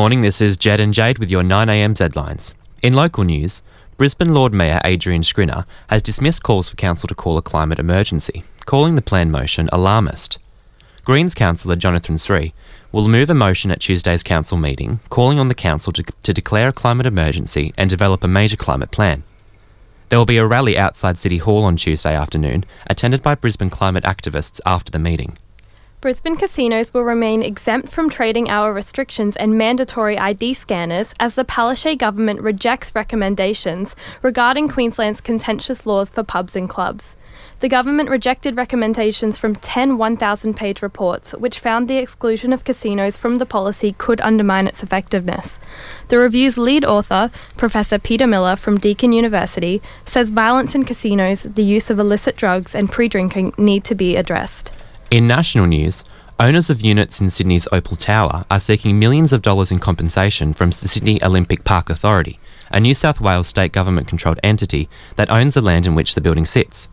morning, this is Jed and Jade with your 9am Headlines. In local news, Brisbane Lord Mayor Adrian Schrinner has dismissed calls for council to call a climate emergency, calling the planned motion alarmist. Greens councillor Jonathan Sri will move a motion at Tuesday's council meeting calling on the council to, to declare a climate emergency and develop a major climate plan. There will be a rally outside City Hall on Tuesday afternoon, attended by Brisbane climate activists after the meeting. Brisbane casinos will remain exempt from trading hour restrictions and mandatory ID scanners as the Palaszczuk government rejects recommendations regarding Queensland's contentious laws for pubs and clubs. The government rejected recommendations from 10 1,000 page reports, which found the exclusion of casinos from the policy could undermine its effectiveness. The review's lead author, Professor Peter Miller from Deakin University, says violence in casinos, the use of illicit drugs, and pre drinking need to be addressed. In national news, owners of units in Sydney's Opal Tower are seeking millions of dollars in compensation from the Sydney Olympic Park Authority, a New South Wales state government controlled entity that owns the land in which the building sits.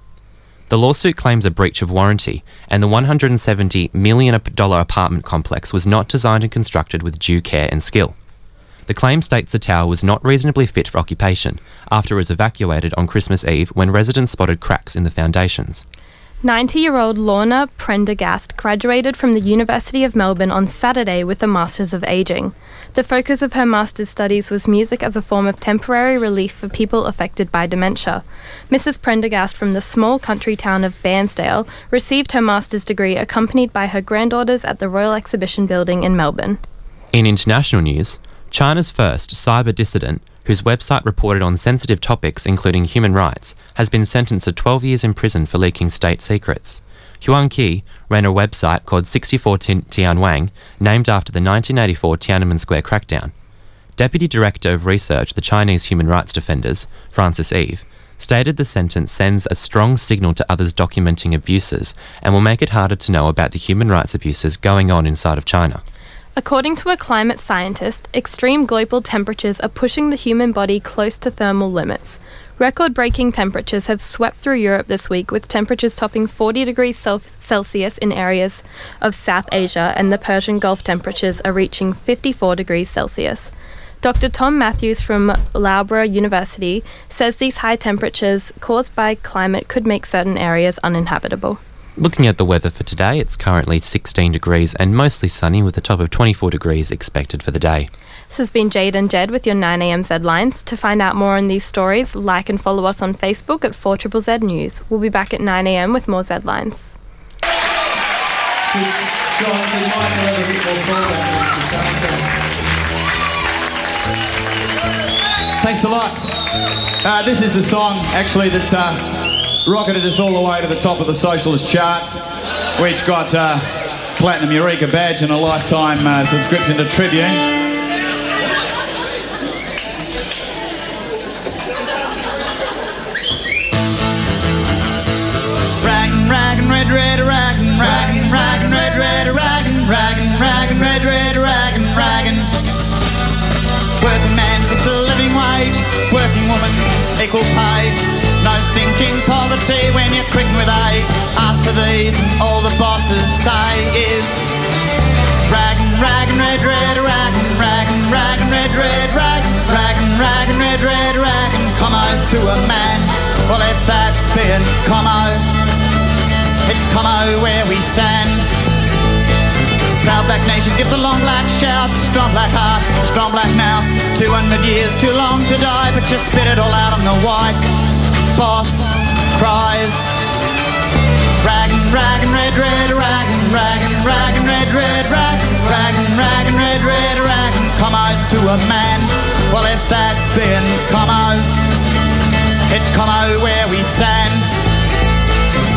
The lawsuit claims a breach of warranty, and the $170 million apartment complex was not designed and constructed with due care and skill. The claim states the tower was not reasonably fit for occupation after it was evacuated on Christmas Eve when residents spotted cracks in the foundations. 90 year old Lorna Prendergast graduated from the University of Melbourne on Saturday with a Masters of Aging. The focus of her master's studies was music as a form of temporary relief for people affected by dementia. Mrs. Prendergast from the small country town of Bairnsdale received her master's degree accompanied by her granddaughters at the Royal Exhibition Building in Melbourne. In international news, China's first cyber dissident whose website reported on sensitive topics including human rights, has been sentenced to 12 years in prison for leaking state secrets. Huang Qi ran a website called 64 Tianwang, named after the 1984 Tiananmen Square crackdown. Deputy Director of Research, the Chinese Human Rights Defenders, Frances Eve, stated the sentence sends a strong signal to others documenting abuses and will make it harder to know about the human rights abuses going on inside of China. According to a climate scientist, extreme global temperatures are pushing the human body close to thermal limits. Record breaking temperatures have swept through Europe this week, with temperatures topping 40 degrees Celsius in areas of South Asia, and the Persian Gulf temperatures are reaching 54 degrees Celsius. Dr. Tom Matthews from Loughborough University says these high temperatures caused by climate could make certain areas uninhabitable. Looking at the weather for today, it's currently 16 degrees and mostly sunny with a top of 24 degrees expected for the day. This has been Jade and Jed with your 9am Z lines. To find out more on these stories, like and follow us on Facebook at 4 Z News. We'll be back at 9am with more Z lines. Thanks a lot. Uh, this is a song, actually, that. Uh, rocketed us all the way to the top of the socialist charts. We each got uh, Platinum Eureka badge and a lifetime uh, subscription to Tribune. A working woman equal pay. No stinking poverty when you're quitting with age. Ask for these, all the bosses say is raggin', raggin', red, red, raggin', raggin', raggin', red, red, raggin', raggin', raggin', red, red, raggin', commo's to a man. Well, if that's been commo, it's commo where we stand. Proud black nation, give the long black shout, strong black heart, strong black mouth. 200 years too long to die, but just spit it all out on the white boss cries. Raggin', raggin', red, red, raggin', raggin', raggin', red, red, raggin', raggin', raggin', red, red, raggin', commo's to a man. Well, if that's been commo, it's commo where we stand.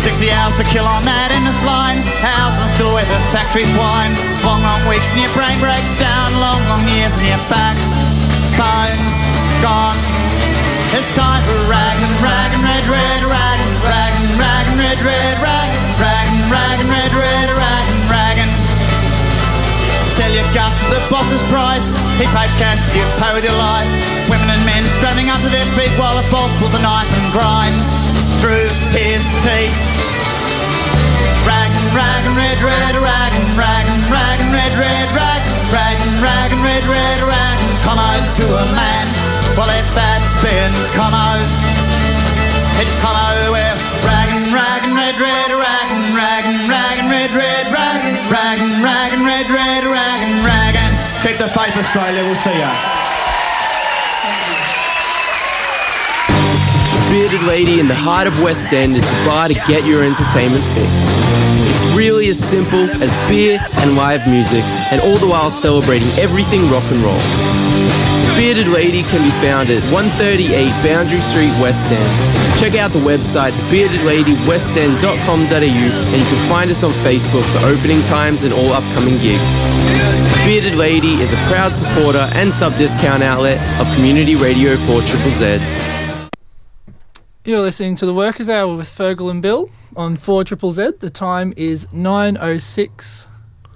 60 hours to kill on that endless line. Hours and still with a factory swine. Long, long weeks and your brain breaks down. Long, long years and your back bones gone. It's time for raggin', raggin', red, red, raggin', raggin', raggin', red, red, raggin', raggin', raggin', red, red, raggin', raggin'. Sell your guts at the boss's price. He pays cash, you pay with your life. Women and men scrambling up to their feet while the boss pulls a knife and grinds. through his teeth. Ragging, ragging, red, red, ragging, ragging, ragging, red, red, ragging, ragging, ragging, red, red, ragging. Como's to a man. Well, if that's been Como, it's Como with ragging, ragging, red, red, ragging, ragging, ragging, red, red, ragging, ragging, ragging, red, red, ragging, ragging. Keep the faith, Australia. We'll see ya. bearded lady in the heart of West End is the bar to get your entertainment fix. It's really as simple as beer and live music, and all the while celebrating everything rock and roll. The Bearded Lady can be found at 138 Boundary Street, West End. Check out the website beardedladywestend.com.au and you can find us on Facebook for opening times and all upcoming gigs. Bearded Lady is a proud supporter and sub-discount outlet of Community Radio 4 Triple Z. You're listening to the Workers' Hour with Fergal and Bill on 4 Triple Z. The time is 9.06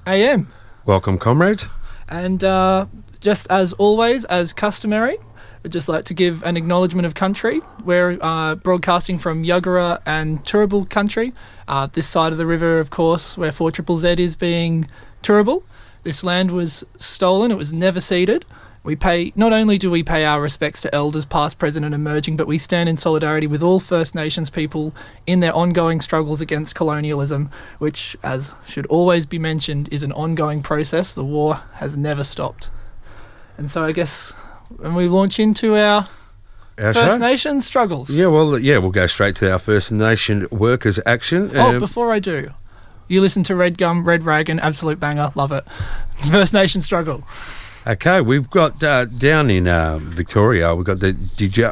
a.m. Welcome, comrade. And uh, just as always, as customary, I'd just like to give an acknowledgement of country. We're uh, broadcasting from Yuggera and Turrbal country. Uh, this side of the river, of course, where 4 Triple Z is being Turrbal. This land was stolen, it was never ceded. We pay not only do we pay our respects to elders past, present and emerging, but we stand in solidarity with all First Nations people in their ongoing struggles against colonialism, which as should always be mentioned is an ongoing process. The war has never stopped. And so I guess when we launch into our Our First show? Nation struggles. Yeah, well, yeah, we'll go straight to our First Nation workers' action. Oh, Um, before I do, you listen to Red Gum, Red Rag, and absolute banger, love it. First Nation struggle. Okay, we've got uh, down in uh, Victoria. We've got the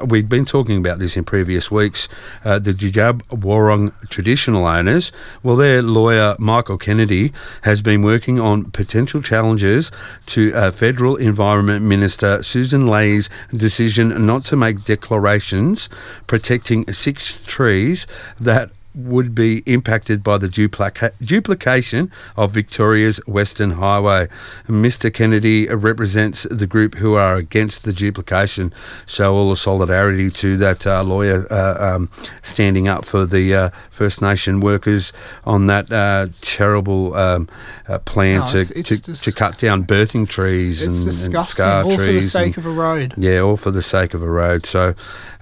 we've been talking about this in previous weeks. Uh, the Djab Wurrung traditional owners. Well, their lawyer Michael Kennedy has been working on potential challenges to uh, federal Environment Minister Sussan Ley's decision not to make declarations protecting six trees that would be impacted by the duplica- duplication of Victoria's Western Highway. Mr. Kennedy represents the group who are against the duplication. Show all the solidarity to that uh, lawyer uh, um, standing up for the uh, First Nation workers on that uh, terrible um, uh, plan No, to, it's- it's to, just- to cut down birthing trees and, and scar all for the sake and- of a road. yeah, all for the sake of a road. So,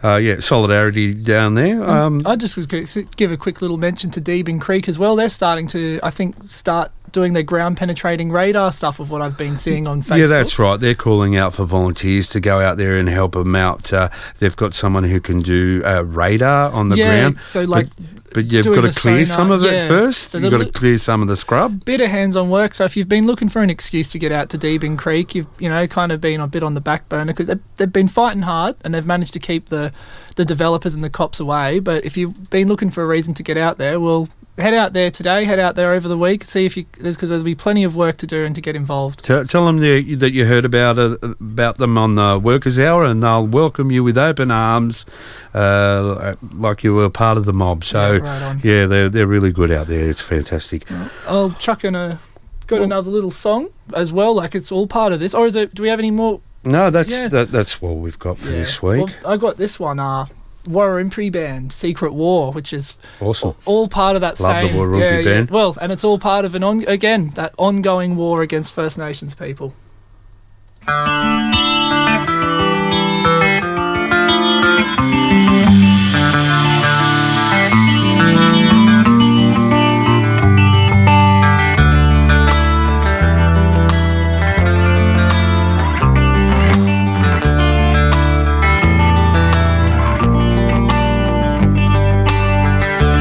uh, yeah, solidarity down there. Um, I just was going to give a quick little mention to Deebing Creek as well. They're starting to, I think, start doing their ground penetrating radar stuff of what I've been seeing on Facebook. Yeah, that's right. They're calling out for volunteers to go out there and help them out. Uh, they've got someone who can do uh, radar on the Yeah, ground. so, like, but, but you've got to clear sonar, some of yeah. it first. So you've got to clear some of the scrub. bit of hands-on work. So if you've been looking for an excuse to get out to Deebing Creek, you've you know kind of been a bit on the back burner because they've, they've been fighting hard and they've managed to keep the the developers and the cops away. But if you've been looking for a reason to get out there, well, head out there today. Head out there over the week. See if you because there'll be plenty of work to do and to get involved. Tell, tell them the, that you heard about uh, about them on the Workers' Hour, and they'll welcome you with open arms, uh, like you were part of the mob. So, Yeah, right yeah, they're they're really good out there. It's fantastic. I'll chuck in a got another little song as well. Like it's all part of this. Or is it? Do we have any more? No, that's Yeah. that, that's what we've got for this week. Well, I got this one. Uh, Warumpi Band, Secret War, which is awesome. all part of that Love the same Warumpi yeah, yeah. Band. Well, and it's all part of an on again that ongoing war against First Nations people.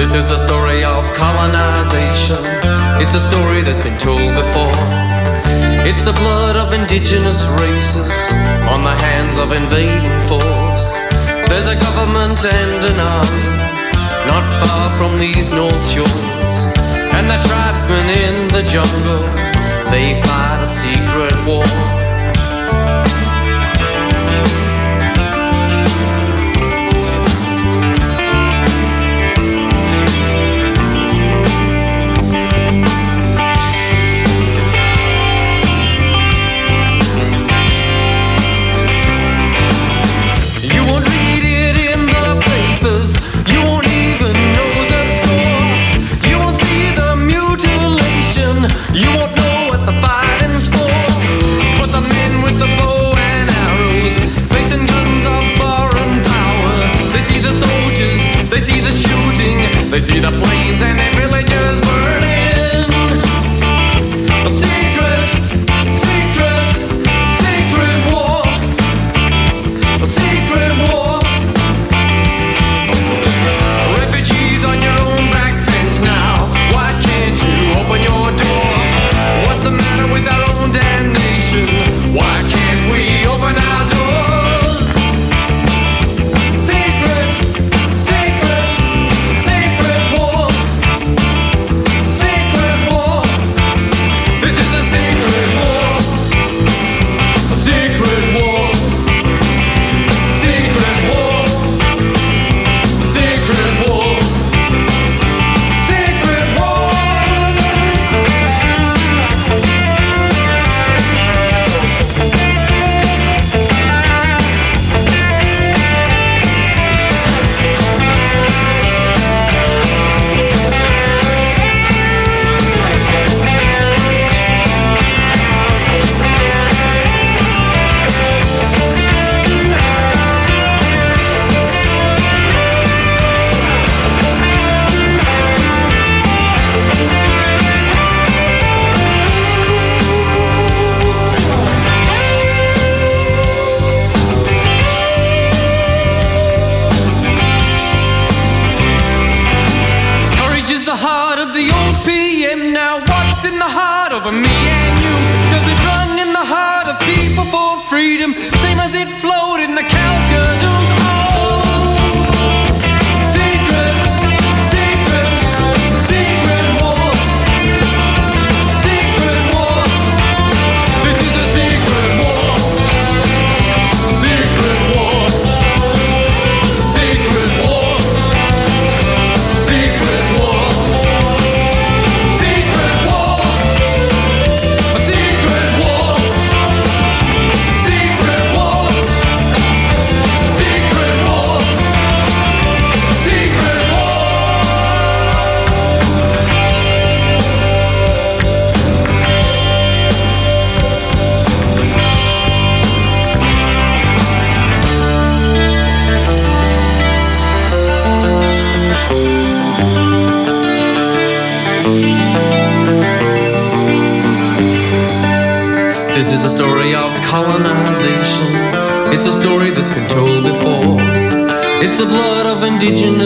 This is a story of colonization. It's a story that's been told before. It's the blood of indigenous races on the hands of invading force. There's a government and an army not far from these north shores. And the tribesmen in the jungle, they fight a secret war. They see the plains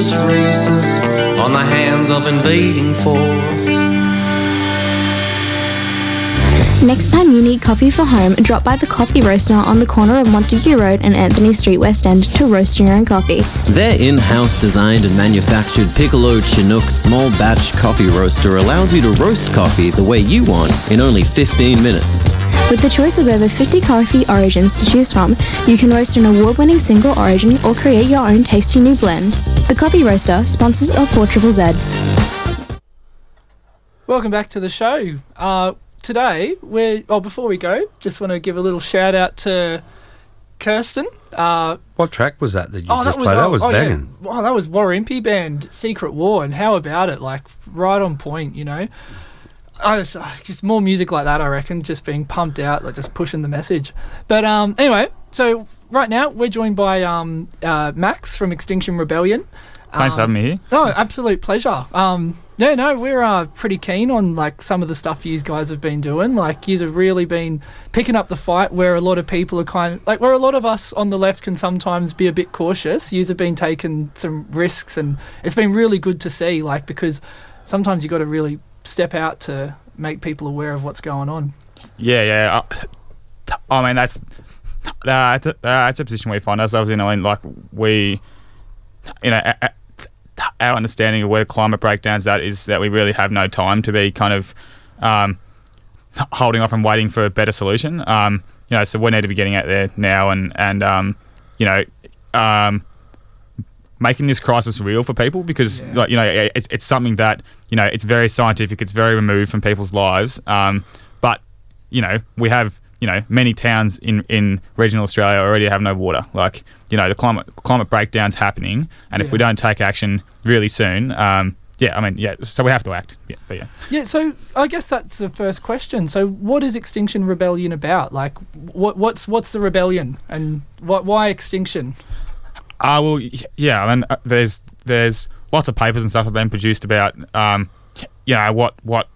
indigenous races on the hands of invading force. Next time you need coffee for home, drop by the Coffee Roaster on the corner of Montague Road and Anthony Street West End to roast your own coffee. Their in-house designed and manufactured Piccolo Chinook small batch coffee roaster allows you to roast coffee the way you want in only 15 minutes. With the choice of over 50 coffee origins to choose from, you can roast an award-winning single origin or create your own tasty new blend. The Coffee Roaster, sponsors of 4 Triple Z. Welcome back to the show. Uh, today, we're. Oh, before we go, just want to give a little shout out to Kirsten. Uh, What track was that that you oh, just played? that was oh, yeah. banging. Wow, that was Warumpi Band, Secret War, and how about it? Like right on point, you know. I just, uh, just more music like that, I reckon, just being pumped out, like just pushing the message. But um, anyway, so right now we're joined by um, uh, Max from Extinction Rebellion. Thanks for having me here. No, absolute pleasure. Um, yeah, no, we're uh, pretty keen on like some of the stuff you guys have been doing. Like, you have really been picking up the fight where a lot of people are kind of like where a lot of us on the left can sometimes be a bit cautious. You have been taking some risks, and it's been really good to see. Like, because sometimes you got to really step out to make people aware of what's going on. Yeah, yeah. Uh, I mean, that's uh, that's, a, uh, that's a position we find ourselves in. I mean, like we, you know, a- a- our understanding of where climate breakdowns at is that we really have no time to be kind of um, holding off and waiting for a better solution. Um, you know, so we need to be getting out there now and and um, you know. Um, making this crisis real for people because like you know it's, it's something that you know it's very scientific it's very removed from people's lives um, but you know we have you know many towns in in regional australia already have no water like you know the climate climate breakdown's happening and if we don't take action really soon um, yeah i mean yeah so we have to act yeah but yeah Yeah, so I guess that's the first question. So, what is Extinction Rebellion about? Like, what what's what's the rebellion, and what why extinction? Uh, well, yeah. I mean, uh, there's there's lots of papers and stuff have been produced about um, you know what what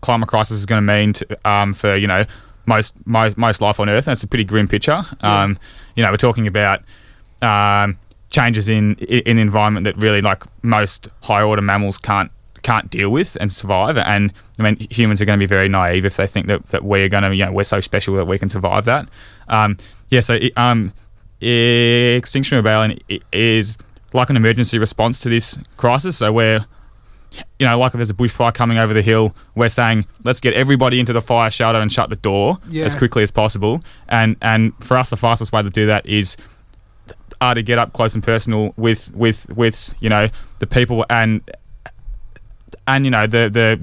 climate crisis is going to mean to, um, for you know most, most most life on Earth. And it's a pretty grim picture. Um, you know, we're talking about um, changes in in the environment that really like most high order mammals can't can't deal with and survive. And I mean, humans are going to be very naive if they think that, that we are going to, you know, we're so special that we can survive that. Um, yeah, so um, Extinction Rebellion is like an emergency response to this crisis. So we're, you know, like if there's a bushfire coming over the hill, we're saying let's get everybody into the fire shelter and shut the door Yeah. as quickly as possible. And and for us, the fastest way to do that is are to get up close and personal with with with you know the people and and you know the the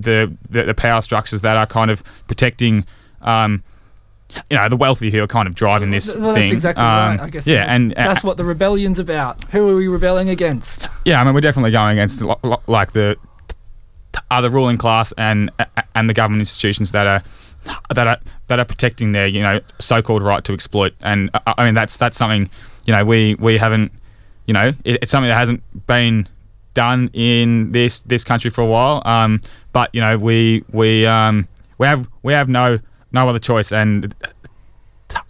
the the, power structures that are kind of protecting um you know the wealthy who are kind of driving this Well, thing exactly Um, right. I guess yeah and that's what the rebellion's about. Who are we rebelling against? yeah, I mean, we're definitely going against like the uh, the ruling class and and the government institutions that are that are that are protecting their you know so-called right to exploit. And uh, I mean, that's that's something you know we we haven't you know it, it's something that hasn't been done in this this country for a while. Um, but you know we we um we have we have no no other choice and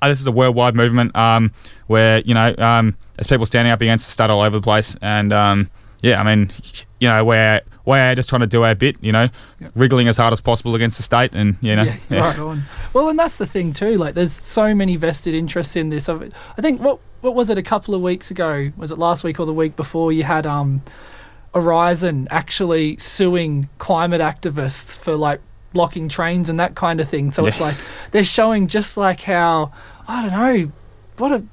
uh, this is a worldwide movement um, where you know um, there's people standing up against the state all over the place, and um, yeah, I mean, you know, we're we're just trying to do our bit, you know, wriggling as hard as possible against the state, and you know, Yeah, yeah. right on. Well, and that's the thing too. Like, there's so many vested interests in this. I think what what was it a couple of weeks ago? Was it last week or the week before? You had um, Aurizon actually suing climate activists for like blocking trains and that kind of thing. So it's like they're showing just like how I don't know what a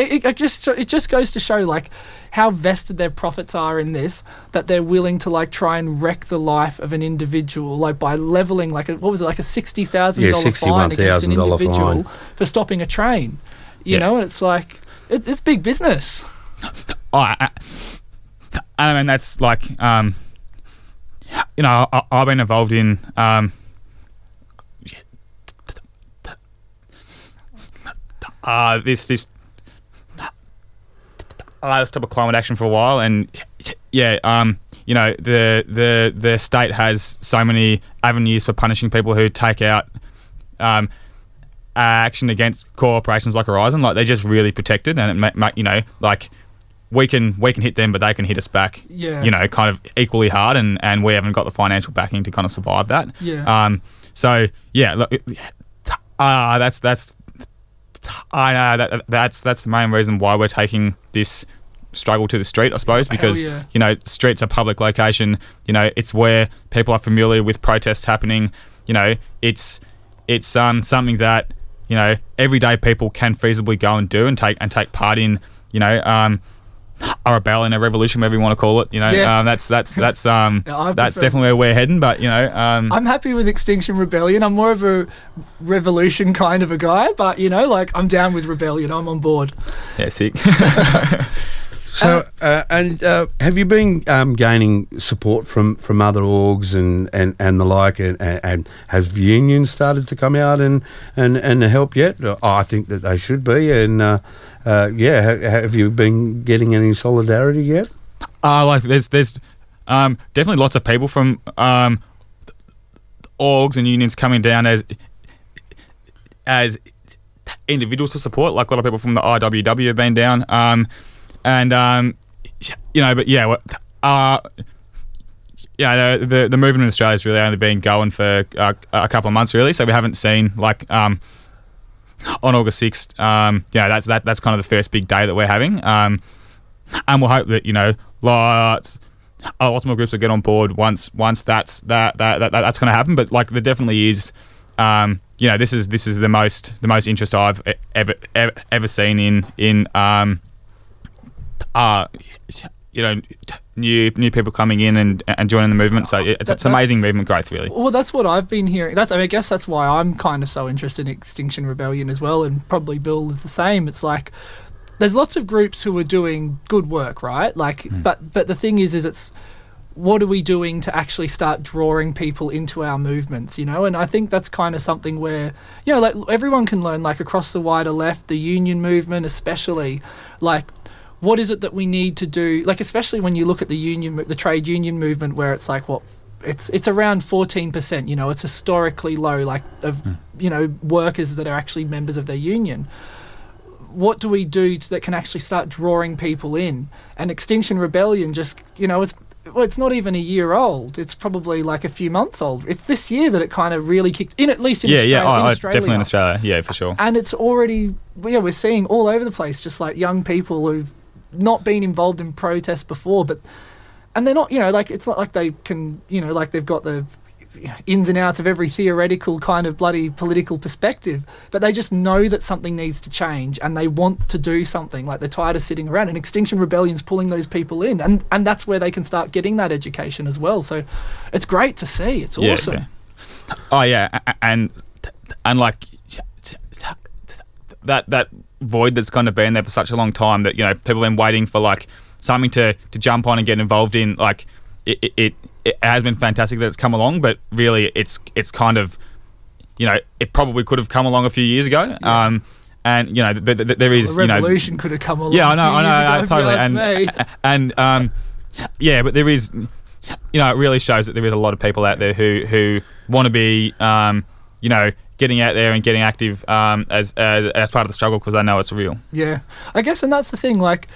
it, it just it just goes to show like how vested their profits are in this that they're willing to like try and wreck the life of an individual like by leveling like a, what was it like a sixty thousand Yeah, dollar fine against an individual fine. for stopping a train. You Yeah. know, and it's like it, it's big business. Oh, I, I, I mean, that's like, um, you know, I, I've been involved in um, uh, this this uh, this type of climate action for a while, and yeah, um, you know, the the the state has so many avenues for punishing people who take out. Um, action against corporations like Aurizon, like they're just really protected, and it ma- ma- you know, like we can we can hit them, but they can hit us back. Yeah. You know, kind of equally hard, and and we haven't got the financial backing to kind of survive that. Yeah. Um. So yeah, look, uh, that's that's I know that that's that's the main reason why we're taking this struggle to the street, I suppose, because yeah. you know streets are public location. You know, it's where people are familiar with protests happening. You know, it's it's um something that you know everyday people can feasibly go and do and take and take part in. You know, um, a rebellion, a revolution, whatever you want to call it. You know, Yeah. um, that's that's that's um Yeah, that's definitely where we're heading. But you know, um, I'm happy with Extinction Rebellion. I'm more of a revolution kind of a guy, but you know, like I'm down with rebellion. I'm on board. yeah, sick. So, uh, and uh, have you been um, gaining support from, from other orgs and, and, and the like? And, and, and have unions started to come out and, and, and help yet? Oh, I think that they should be. And uh, uh, yeah, ha- have you been getting any solidarity yet? Uh, like there's there's um, definitely lots of people from um, orgs and unions coming down as as individuals to support. Like a lot of people from the IWW have been down, um, and um, you know, but yeah, uh, yeah, the, the the movement in Australia has really only been going for uh, a couple of months, really. So we haven't seen like um, on August sixth. Um, yeah, that's that that's kind of the first big day that we're having. Um, and we'll hope that you know lots uh, lots more groups will get on board once once that's that that, that, that's going to happen. But like there definitely is, um, you know, this is this is the most the most interest I've ever ever, ever seen in in um, uh, you know new new people coming in and and joining the movement. So oh, it's, That- it's amazing movement growth, really. Well, that's what I've been hearing. That's I, mean, I guess that's why I'm kind of so interested in Extinction Rebellion as well, and probably Bill is the same. It's like there's lots of groups who are doing good work, right? Like, hmm. but but the thing is, is it's what are we doing to actually start drawing people into our movements, you know? And I think that's kind of something where, you know, like everyone can learn, like across the wider left, the union movement especially, like what is it that we need to do? Like, especially when you look at the union, the trade union movement, where it's like what it's it's around fourteen percent. You know, it's historically low. Like of hmm. you know workers that are actually members of their union. What do we do to, that can actually start drawing people in? And Extinction Rebellion just you know it's well, it's not even a year old. It's probably like a few months old. It's this year that it kind of really kicked in. At least in yeah, Australia, yeah, oh, in Australia. definitely in Australia. Yeah, for sure. And it's already, yeah, we're seeing all over the place, just like young people who've not been involved in protests before, but, and they're not, you know, like, it's not like they can, you know, like they've got the ins and outs of every theoretical kind of bloody political perspective, but they just know that something needs to change and they want to do something. Like they're tired of sitting around, and Extinction Rebellion's pulling those people in, and, and that's where they can start getting that education as well. So it's great to see. It's Yeah, awesome. yeah. Oh yeah, and and like that that void that's kind of been there for such a long time that you know people have been waiting for like something to to jump on and get involved in. Like it it, it, it has been fantastic that it's come along, but really it's it's kind of you know it probably could have come along a few years ago. Um, and you know th- th- th- there is The you know revolution could have come along. yeah, I know, I know, ago, I if you totally, and me. and um, yeah, but there is, you know, it really shows that there is a lot of people out there who who want to be, um, you know, getting out there and getting active um, as, as as part of the struggle because I know it's real. Yeah, I guess, and that's the thing. Like,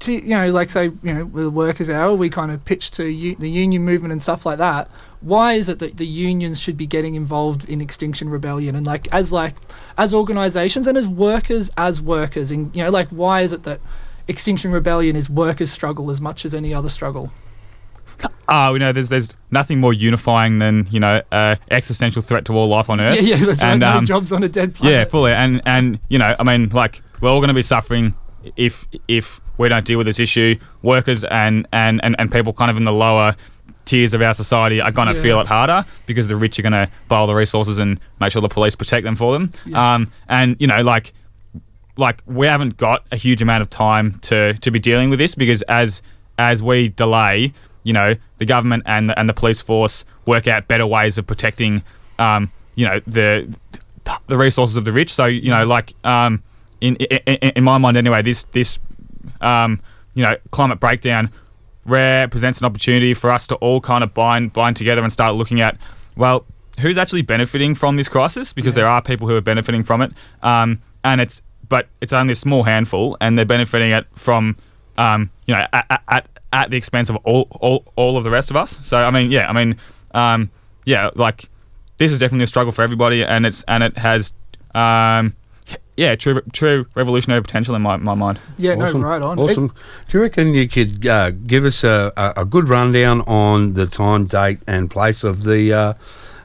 to, you know, like say, you know, with the workers' hour, we kind of pitch to u- the union movement and stuff like that. Why is it that the unions should be getting involved in Extinction Rebellion and like as like as organisations and as workers as workers? And you know, like why is it that Extinction Rebellion is workers' struggle as much as any other struggle? Oh, you know, there's there's nothing more unifying than you know, uh, existential threat to all life on Earth. Yeah, yeah, that's and, right. No um, jobs on a dead planet. Yeah, fully. And and you know, I mean, like we're all going to be suffering if if we don't deal with this issue. Workers and and and, and people kind of in the lower tiers of our society are going to Yeah. feel it harder because the rich are going to buy all the resources and make sure the police protect them for them. Yeah. Um, and you know, like like we haven't got a huge amount of time to to be dealing with this because as as we delay, you know, the government and the, and the police force work out better ways of protecting, um, you know, the the resources of the rich. So you know, like um, in, in in my mind anyway, this this um, you know climate breakdown represents an opportunity for us to all kind of bind bind together and start looking at well who's actually benefiting from this crisis? Because there are people who are benefiting from it. Um, and it's but it's only a small handful and they're benefiting it from um, you know at, at, at the expense of all, all all of the rest of us so I mean yeah I mean um, yeah like this is definitely a struggle for everybody and it's and it has um, yeah true true revolutionary potential in my, my mind Yeah, Awesome. no, right on. Awesome. Do you reckon you could uh, give us a, a, a good rundown on the time, date, and place of the uh,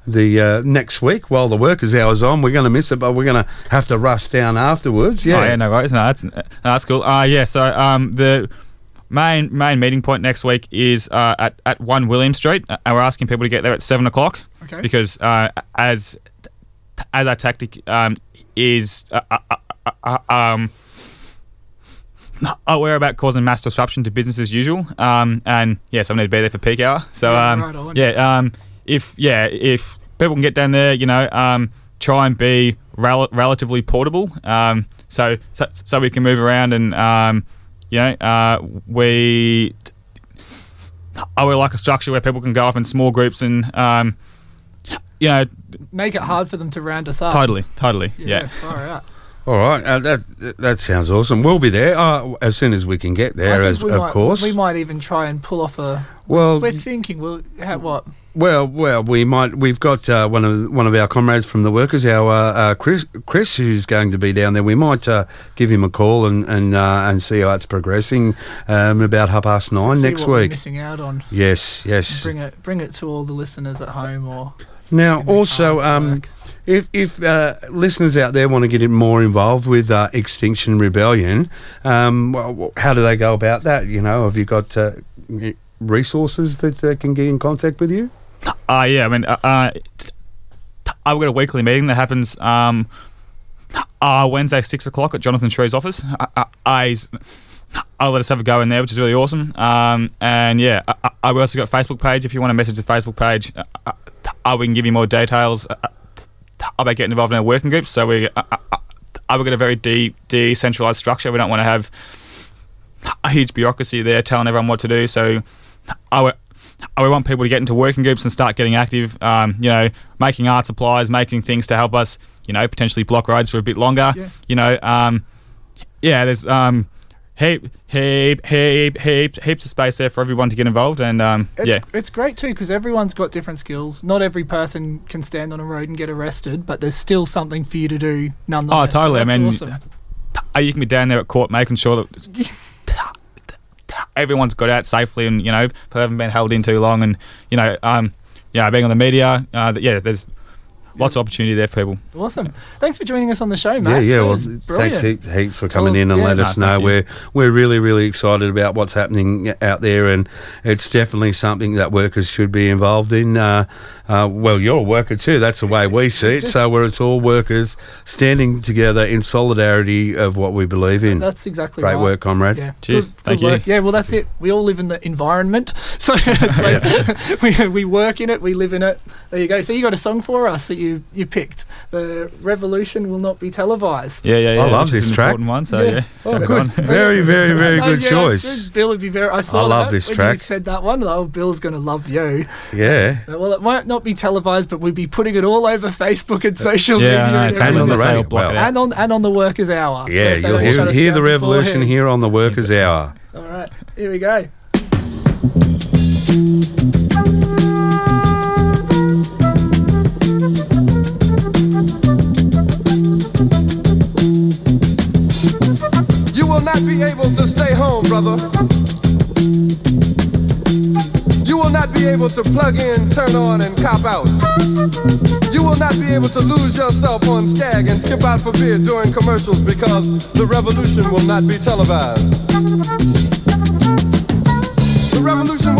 the uh, next week while the workers' hours on? We're going to miss it, but we're going to have to rush down afterwards. Yeah. Oh, yeah, no worries. No, that's no, that's cool. Uh, yeah. So um, the main main meeting point next week is uh, at at one William Street, uh, and we're asking people to get there at seven o'clock Okay. because uh, as as our tactic um, is uh, uh, um. Aware about causing mass disruption to business as usual, um, and yes, I need to be there for peak hour. So, Yeah, um, right yeah, um, if yeah, if people can get down there, you know, um, try and be rel- relatively portable, um, so, so so we can move around and um, you know, uh, we oh, we like a structure where people can go off in small groups and um, you know, Make it hard for them to round us up. totally, totally, Yeah, yeah. far out. All right. Uh, that that sounds awesome. We'll be there uh, as soon as we can get there, as of might, course. We might even try and pull off a. Well, We're thinking, we'll have what? Well, well, we might. We've got uh, one of one of our comrades from the workers, our uh, uh, Chris, Chris, who's going to be down there. We might uh, give him a call and and uh, and see how it's progressing. Um, about half past nine see next what we're week. missing out on. Yes, yes. Bring it, bring it to all the listeners at home or. Now, also, um, if if uh, listeners out there want to get more involved with uh, Extinction Rebellion, um, well, how do they go about that? You know, have you got uh, resources that uh, can get in contact with you? Uh, yeah, I mean, uh, uh, I've got a weekly meeting that happens um, uh, Wednesday, 6 o'clock at Jonathan Sri's office. I, I, I, I'll let us have a go in there, which is really awesome. Um, and yeah, I, I, I've also got a Facebook page. If you want to message the Facebook page, uh, uh, uh, we can give you more details uh, uh, about getting involved in our working groups. So we, uh, uh, uh, we've got a very de- decentralized structure. We don't want to have a huge bureaucracy there telling everyone what to do. So I, w- I want people to get into working groups and start getting active. Um, you know, making art supplies, making things to help us. You know, potentially block roads for a bit longer. Yeah. You know, um, yeah. There's um, heap, heap, heap, heap, heaps of space there for everyone to get involved. And um, It's, yeah, it's great too because everyone's got different skills. Not every person can stand on a road and get arrested, but there's still something for you to do nonetheless. Oh, totally. I That's mean, awesome. uh, you can be down there at court making sure that everyone's got out safely and you know haven't been held in too long and you know um yeah being on the media uh, yeah there's lots of opportunity there for people awesome. Thanks for joining us on the show, mate. Yeah, yeah. Well, thanks brilliant. heap, heaps for coming Well, in and yeah. let No, us thank know. We're we're really really excited about what's happening out there, and it's definitely something that workers should be involved in. Uh, uh, well, you're a worker too. That's the way we see it. just- so where it's all workers standing together in solidarity of what we believe in. That's exactly right. Great right. work, comrade. Yeah. Cheers. Good- Thank good you. work. Yeah, well, that's it. We all live in the environment. So it's like we, we work in it, we live in it. There you go. So you got a song for us that you, you picked. The revolution will not be televised. yeah yeah, yeah I love which is this an track. important one so Yeah. yeah, Oh, good. on. Very, very, very Oh, good yeah, choice. Bill would be very. I saw I love that this when track. You said that one. Oh, Bill's going to love you. Yeah. Uh, Well, it might not be televised, but we'd be putting it all over Facebook and social Yeah, media no, and, it's And on the everything. Radio. Well, out. and on and on the workers' hour. yeah, you'll hear, hear the revolution beforehand. here on the Workers' Hour. All right, here we go. You will not be able to stay home, brother. Not be able to plug in, turn on, and cop out. You will not be able to lose yourself on Skag and skip out for beer during commercials because the revolution will not be televised.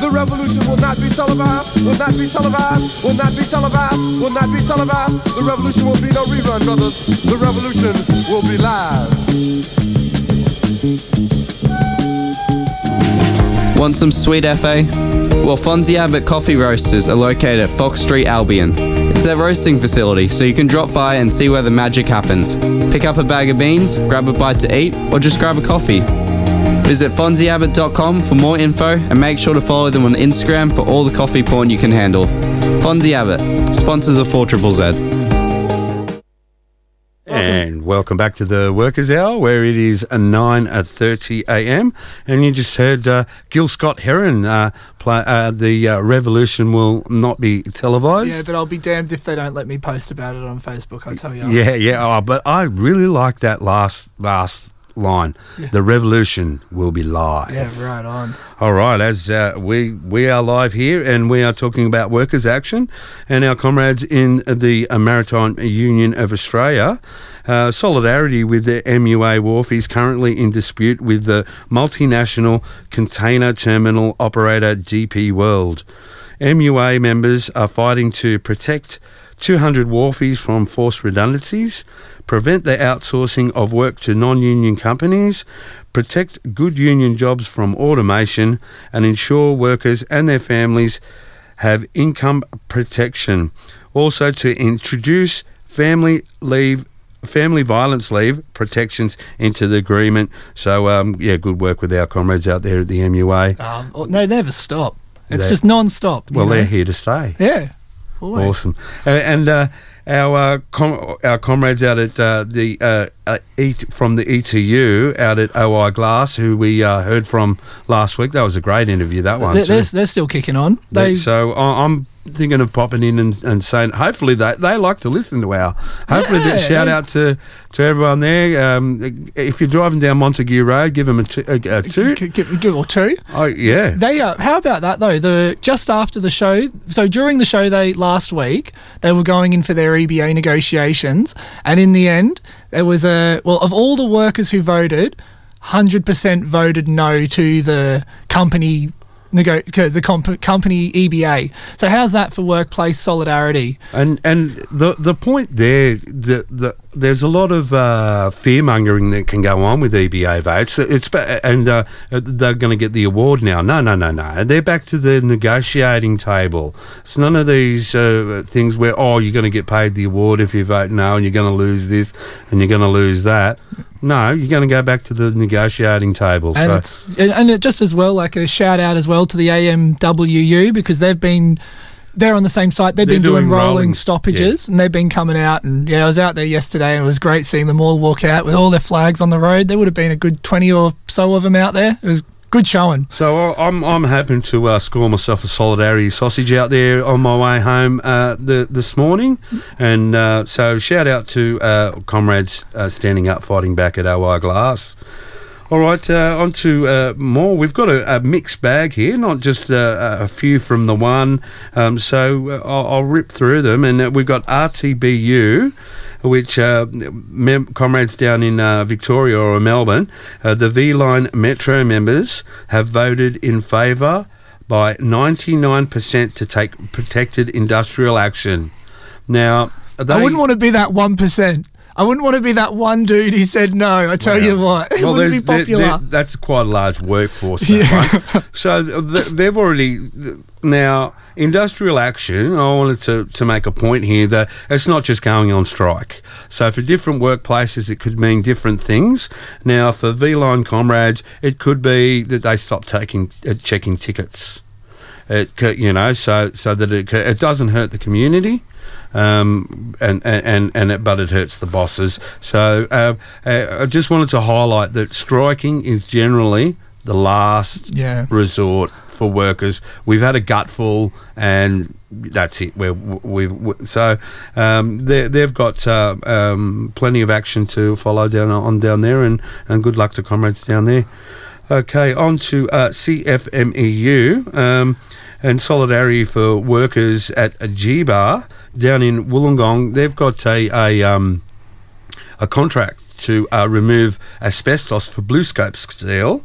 The revolution will not be televised, will not be televised, will not be televised, will not be televised. The revolution will be no rerun, brothers. The revolution will be live. Want some sweet FA? Well, Fonzie Abbott Coffee Roasters are located at Fox Street, Albion. It's their roasting facility, so you can drop by and see where the magic happens. Pick up a bag of beans, grab a bite to eat, or just grab a coffee. Visit fonzieabbott.com for more info and make sure to follow them on Instagram for all the coffee porn you can handle. Fonzie Abbott, sponsors of 4 Z. And welcome welcome back to the Workers' Hour, where it is uh, nine thirty a.m. And you just heard uh, Gil Scott Heron uh, play. Uh, the uh, revolution will not be televised. Yeah, but I'll be damned if they don't let me post about it on Facebook. I tell you. Yeah, yeah. Oh, but I really like that last last line. Yeah. The revolution will be live. Yeah, right on. All right, as uh, we we are live here, and we are talking about workers' action, and our comrades in the Maritime Union of Australia. Uh, solidarity with the MUA Wharf is currently in dispute with the multinational container terminal operator DP World. MUA members are fighting to protect 200 wharfies from forced redundancies, prevent the outsourcing of work to non union companies, protect good union jobs from automation, and ensure workers and their families have income protection. Also, to introduce family leave. Family violence leave protections into the agreement. So, um, yeah, good work with our comrades out there at the MUA. Um, oh, no, never stop. It's They- just non-stop. Well, know? they're here to stay. Yeah. Always. Awesome. Uh, and uh, our uh, com- our comrades out at uh, the uh, uh, e- from the ETU out at OI Glass, who we uh, heard from last week. That was a great interview. That one. They're, they're, they're still kicking on. They, so I'm thinking of popping in and, and saying, hopefully they, they like to listen to our. Hopefully, Yeah, shout out to, to everyone there. Um, if you're driving down Montague Road, give them a, t- a, a toot. G- g- g- or two. Oh yeah. They uh, how about that though? The just after the show, so during the show they last week they were going in for their EBA negotiations, and in the end there was a well of all the workers who voted, hundred percent voted no to the company. Nego- the comp- company EBA. So how's that for workplace solidarity? And and the the point there, the, the there's a lot of uh, fear mongering that can go on with EBA votes. It's and uh, they're going to get the award now. No, no, no, no. They're back to the negotiating table. It's none of these uh, things where oh you're going to get paid the award if you vote no, and you're going to lose this and you're going to lose that. No, you're going to go back to the negotiating table. And so it's and and it just as well like a shout out as well to the AMWU because they've been they're on the same site. They've been doing, doing rolling, rolling, stoppages and they've been coming out and yeah, I was out there yesterday and it was great seeing them all walk out with all their flags on the road. There would have been a good twenty or so of them out there. It was good showing. So I- I'm I'm hoping to uh, score myself a solidarity sausage out there on my way home uh, the, this morning, and uh, so shout out to uh, comrades uh, standing up, fighting back at OI Glass. All right, uh, on to uh, more. We've got a, a mixed bag here, not just uh, a few from the one. Um, so uh, I'll, I'll rip through them, and uh, we've got RTBU, which uh, mem- comrades down in uh, Victoria or Melbourne, uh, the V Line Metro members have voted in favour by 99% to take protected industrial action. Now, they, I wouldn't want to be that one percent. I wouldn't want to be that one dude who said no. I tell you what, it Well, wouldn't be popular. that's quite a large workforce. That one. So they've already now industrial action. I wanted to, to make a point here that it's not just going on strike. So for different workplaces, it could mean different things. Now for V Line comrades, it could be that they stop taking uh, checking tickets. It you know so so that it it doesn't hurt the community um, and, and, and, it, but it hurts the bosses. So uh, uh, I just wanted to highlight that striking is generally the last Yeah. resort for workers. We've had a gutful, and that's it. We're, we've we- so um, they, they've got uh, um, plenty of action to follow down on down there, and, and good luck to comrades down there. Okay, on to uh, CFMEU um, and solidarity for workers at G-Bar down in Wollongong. They've got a a, um, a contract to uh, remove asbestos for BlueScope Steel.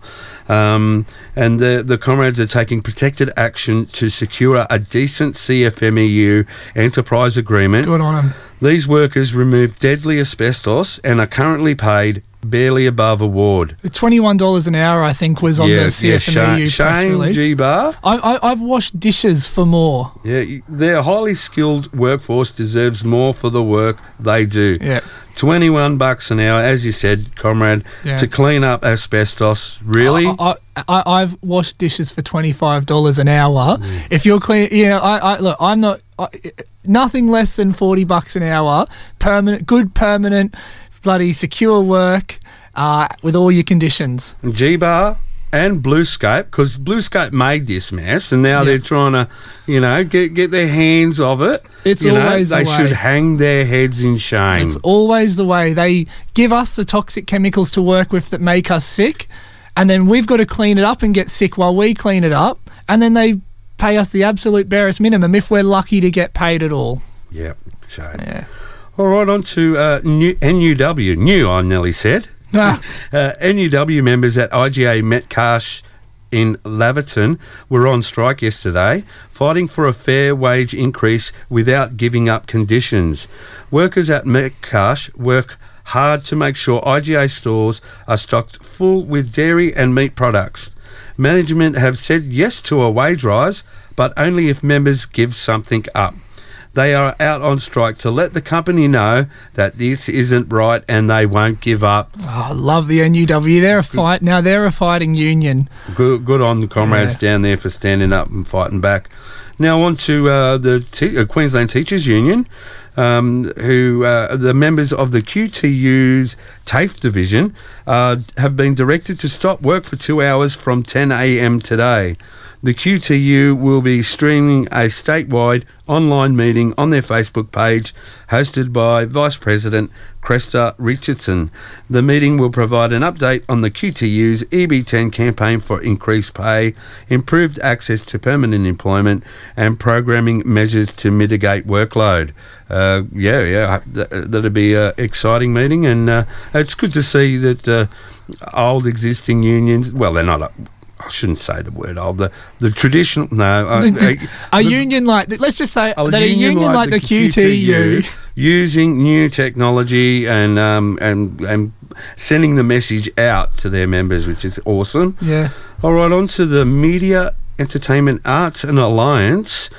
Um, and the, the comrades are taking protected action to secure a decent CFMEU enterprise agreement. Good on 'em. These workers removed deadly asbestos and are currently paid barely above award. Twenty-one dollars an hour, I think, was on the yeah, CFMEU Shane, press Shane release. G Bar. I, I, I've washed dishes for more. Yeah, their highly skilled workforce deserves more for the work they do. Yeah. 21 bucks an hour, as you said, comrade, Yeah. to clean up asbestos. Really? I, I, I've washed dishes for twenty-five dollars an hour. Mm. If you're clean, yeah, I, I look, I'm not. I, nothing less than forty bucks an hour, permanent, good permanent. Bloody secure work uh, with all your conditions. G Bar and BlueScope because BlueScope made this mess, and now they're trying to, you know, get get their hands of it. It's you know, always the they should hang their heads in shame. It's always the way they give us the toxic chemicals to work with that make us sick, and then we've got to clean it up and get sick while we clean it up, and then they pay us the absolute barest minimum if we're lucky to get paid at all. Yep. So. Yeah. All right, on to uh, new, NUW. New, I nearly said. Ah. uh, NUW members at IGA Metcash in Laverton were on strike yesterday, fighting for a fair wage increase without giving up conditions. Workers at Metcash work hard to make sure IGA stores are stocked full with dairy and meat products. Management have said yes to a wage rise, but only if members give something up. They are out on strike to let the company know that this isn't right and they won't give up. Oh, I love the NUW. They're a fight now. They're a fighting union. Good, good on the comrades down there for standing up and fighting back. Now on to uh, the te- uh, Queensland Teachers Union, um, who uh, the members of the QTU's TAFE division uh, have been directed to stop work for two hours from 10 a.m. today. The QTU will be streaming a statewide online meeting on their Facebook page, hosted by Vice President Cresta Richardson. The meeting will provide an update on the QTU's EB10 campaign for increased pay, improved access to permanent employment, and programming measures to mitigate workload. Uh, yeah, yeah, that'll be an exciting meeting, and uh, it's good to see that uh, old existing unions. Well, they're not. I shouldn't say the word old. The the traditional. No, a union like let's just say that a union like, the, QTU. using new technology and um, and and sending the message out to their members, which is awesome. Yeah. All right, on to the Media, Entertainment, Arts and Alliance.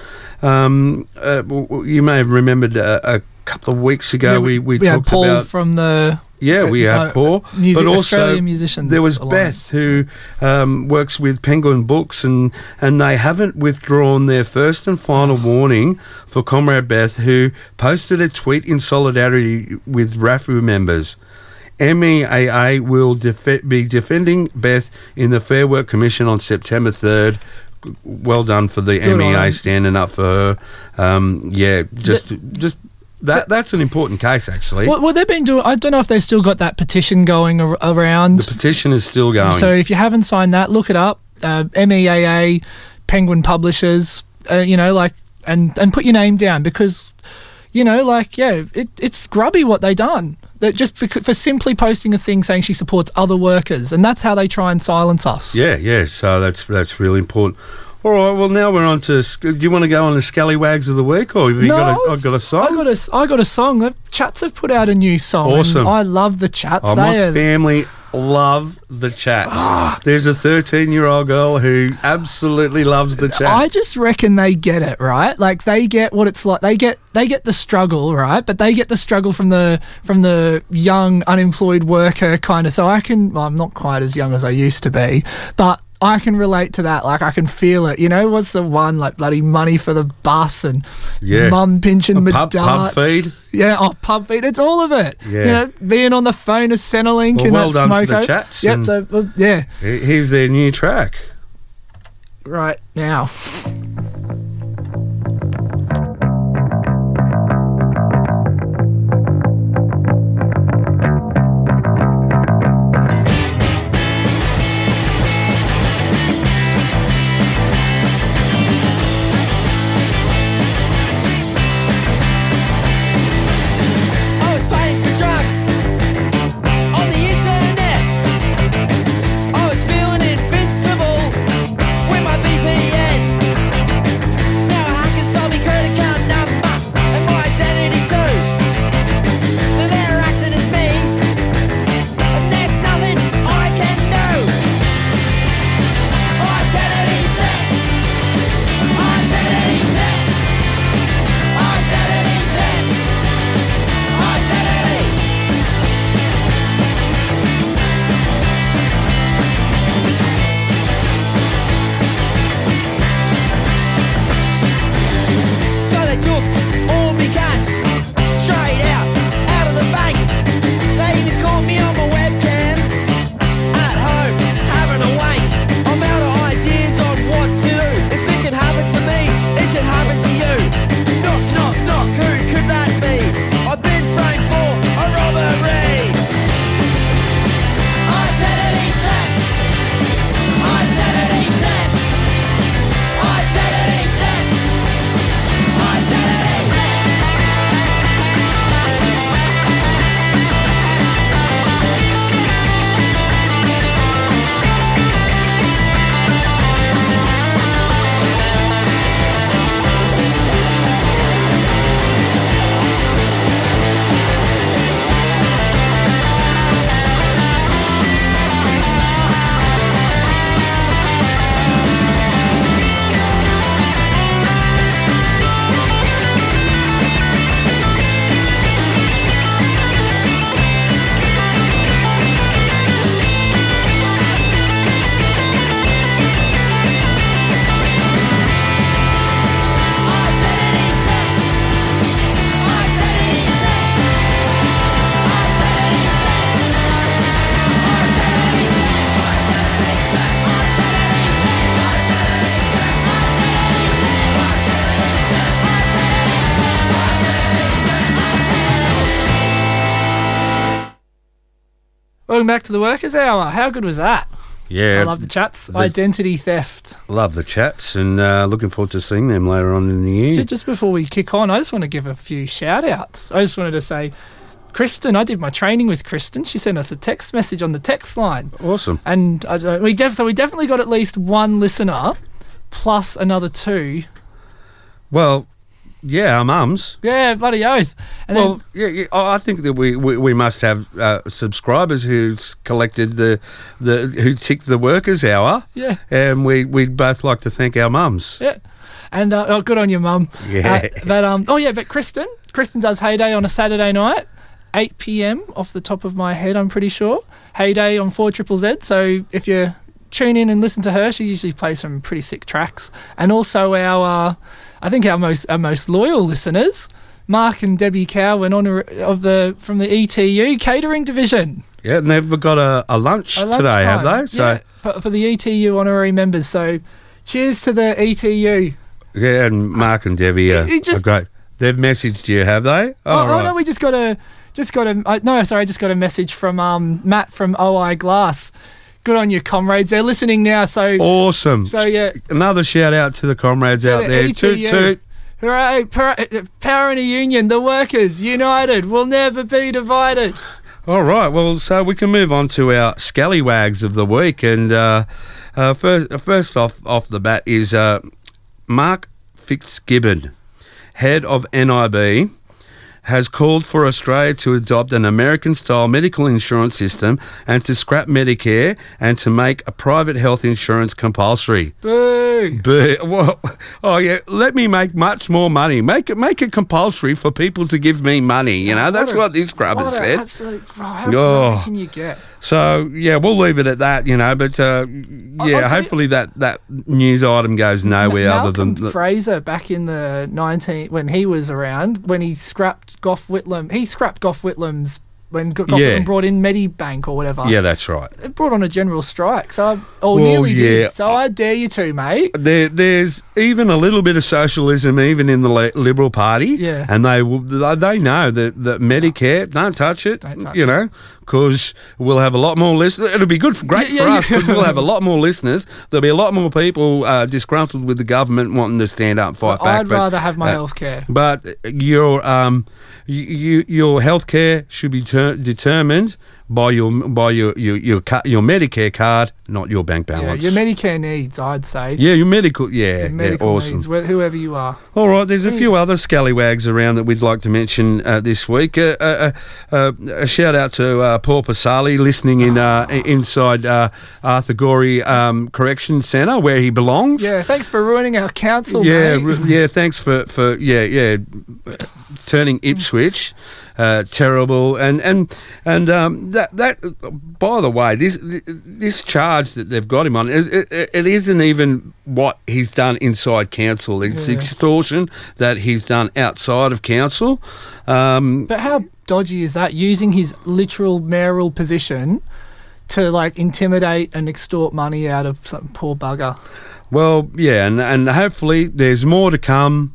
Um, uh, you may have remembered uh, a couple of weeks ago Yeah, we, we, we talked Paul about from the yeah, we had Paul, Music- but also Australian Musicians there was. Beth who um, works with Penguin Books, and and they haven't withdrawn their first and final warning for Comrade Beth, who posted a tweet in solidarity with RAFU members. MEAA will def- be defending Beth in the Fair Work Commission on September 3rd. Well done for the Good on standing up for her. Um, yeah, just just that that's an important case actually. Well, well, they've been doing. I don't know if they've still got that petition going ar- around. The petition is still going. So if you haven't signed that, look it up. Uh, MEAA, Penguin Publishers. Uh, you know, like and and put your name down because, you know, like yeah, it, it's grubby what they done. That just for, for simply posting a thing saying she supports other workers, and that's how they try and silence us. Yeah, yeah. So that's that's really important. All right. Well, now we're on to. Do you want to go on the scallywags of the week, or have you No, got a, I've got a song? I got a, I got a song. The Chats have put out a new song. Awesome. I love the Chats. Oh, my are, family love the chats. Ah. There's a 13 year old girl who absolutely loves the chats. I just reckon they get it right. Like they get what it's like. They get they get the struggle right, but they get the struggle from the from the young unemployed worker kind of. So I can. Well, I'm not quite as young as I used to be, but. I can relate to that. Like I can feel it. You know, what's the one like bloody money for the bus and Yeah. mum pinching my pub- pub feed. Yeah, oh pub feed. It's all of it. Yeah. You know, being on the phone as Centrelink Well, and well that done to the chats Yep. So well, yeah. He- Here's their new track. Right now. Welcome back to the Workers' Hour. How good was that? Yeah, I love the chats. the- Identity theft. love the chats, and uh, looking forward to seeing them later on in the year. Just before we kick on, I just want to give a few shout outs. I just wanted to say, Kristen, I did my training with Kristen. She sent us a text message on the text line. Awesome. And I, don't- we def- so we definitely got at least one listener plus another two. Well, yeah, our mums. Yeah, bloody oath. And well, then, yeah, yeah, I think that we, we, we must have uh, subscribers who's collected the the who ticked the workers hour. Yeah. and we we'd both like to thank our mums. yeah. And uh, oh, good on you, mum. Yeah. Uh, but um, oh yeah, but Kristen, Kristen does Heyday on a Saturday night, 8 p.m. off the top of my head, I'm pretty sure. Heyday on four triple Z. So if you tune in and listen to her, she usually plays some pretty sick tracks. And also our, uh, I think our most our most loyal listeners, Mark and Debbie Cowan, honor of the from the ETU catering division. Yeah, and they've got a, a lunch A today, have they? So yeah, for, for the ETU honorary members. So cheers to the ETU. yeah, and Mark and Debbie are, just- are great. They've messaged you, have they? Oh, oh, right. no, we just got a just got a uh, no, sorry, I just got a message from um Matt from OI Glass. Good on you, comrades. They're listening now, so Awesome. So yeah, Another shout out to the comrades out the there. Toot ETU. toot. Hooray! Power, power in a union. The workers united will never be divided. All right. Well, so we can move on to our scallywags of the week, and uh, uh, first, first off, off the bat is uh, Mark Fitzgibbon, head of NIB, has called for Australia to adopt an American-style medical insurance system and to scrap Medicare and to make a private health insurance compulsory. Boo! But well, oh yeah, let me make much more money. Make it make it compulsory for people to give me money. You know, that's a- what this What a said. absolute. How oh. can you get? So yeah, we'll leave it at that, you know. But uh, yeah, you- hopefully that that news item goes nowhere other than the, Fraser back in the 19 when he was around when he scrapped Gough Whitlam he scrapped Gough Whitlam's when Gough Yeah. Whitlam brought in Medibank or whatever yeah, that's right. it brought on a general strike so or Well, nearly yeah. did so I dare you to mate There, there's even a little bit of socialism even in the Liberal Party, Yeah. and they they know that, that Medicare don't touch it, Don't touch you know, because we'll have a lot more listeners. It'll be good, for, great Yeah, for yeah, us yeah. because we'll have a lot more listeners. There'll be a lot more people uh, disgruntled with the government wanting to stand up and fight back. I'd but- rather have my uh, health care But your um, you, you, your health care should be ter- determined by your by your your your, your Medicare card, not your bank balance. yeah, your Medicare needs I'd say Yeah, your medical. Yeah, Your medical yeah, awesome. needs wh- whoever you are All right, there's a few other scallywags around that we'd like to mention uh, this week. Uh, uh, uh, a shout out to uh, Paul Pisasale listening in uh, inside uh, Arthur Gorrie um, Correction Centre where he belongs. yeah thanks for ruining our council yeah, r- yeah. Thanks for, for yeah yeah turning Ipswich uh, terrible and and and um, that that by the way this this charge that they've got him on is it, it it isn't even what he's done inside council. It's Yeah. extortion that he's done outside of council. Um, But how dodgy is that? Using his literal mayoral position to like intimidate and extort money out of some poor bugger. well, yeah, and and hopefully there's more to come.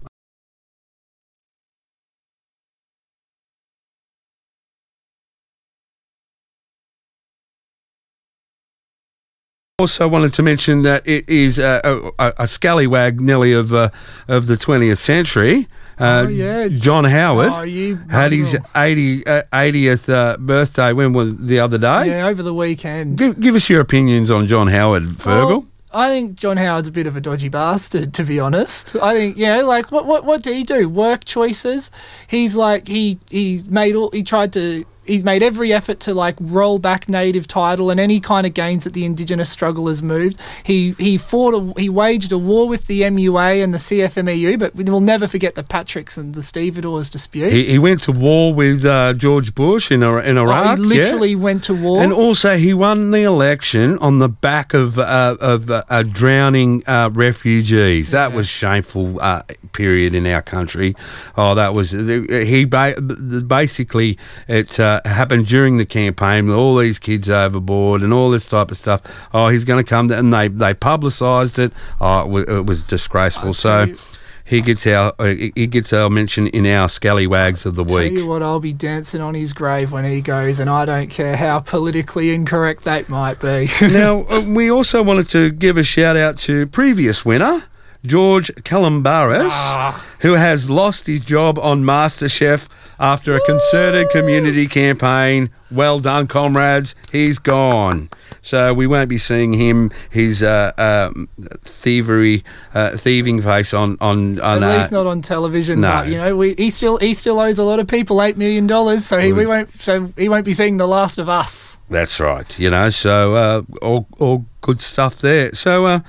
Also wanted to mention that it is uh, a, a, a scallywag nearly of uh, of the 20th century. Uh, Oh, yeah. John Howard Oh, you had his 80, uh, 80th uh, birthday. When was the other day? Yeah, over the weekend. Give, give us your opinions on John Howard, Fergal. I think John Howard's a bit of a dodgy bastard, to be honest. I think, yeah, like what what what did he do? Work choices. He's like he he made all he tried to he's made every effort to like roll back native title and any kind of gains that the indigenous struggle has moved. He he fought a, he waged a war with the MUA and the CFMEU, but we will never forget the Patricks and the Stevedores dispute. He, he went to war with uh, George Bush in, in Oh, Iraq. he yeah? literally went to war. And also, he won the election on the back of uh, of uh, uh, drowning uh, refugees. That was shameful uh, period in our country. Oh, that was he. Ba- basically, it uh, happened during the campaign with all these kids overboard and all this type of stuff. Oh, he's going to come, to, and they they publicised it. Oh, it, wa- it was disgraceful. So. you- he gets our uh, he gets our mention in our scallywags of the Tell week. you what, I'll be dancing on his grave when he goes, and I don't care how politically incorrect that might be. now, uh, we also wanted to give a shout out to previous winner, George Calombaris, Ah. who has lost his job on MasterChef after a concerted community campaign. Well done, comrades. He's gone. So we won't be seeing him, his uh, um thievery, uh, thieving face on on on. At uh, least not on television. no. But you know, we he still he still owes a lot of people eight million dollars, so he we won't so he won't be seeing the last of us. That's right. You know, so uh, all all good stuff there. So uh,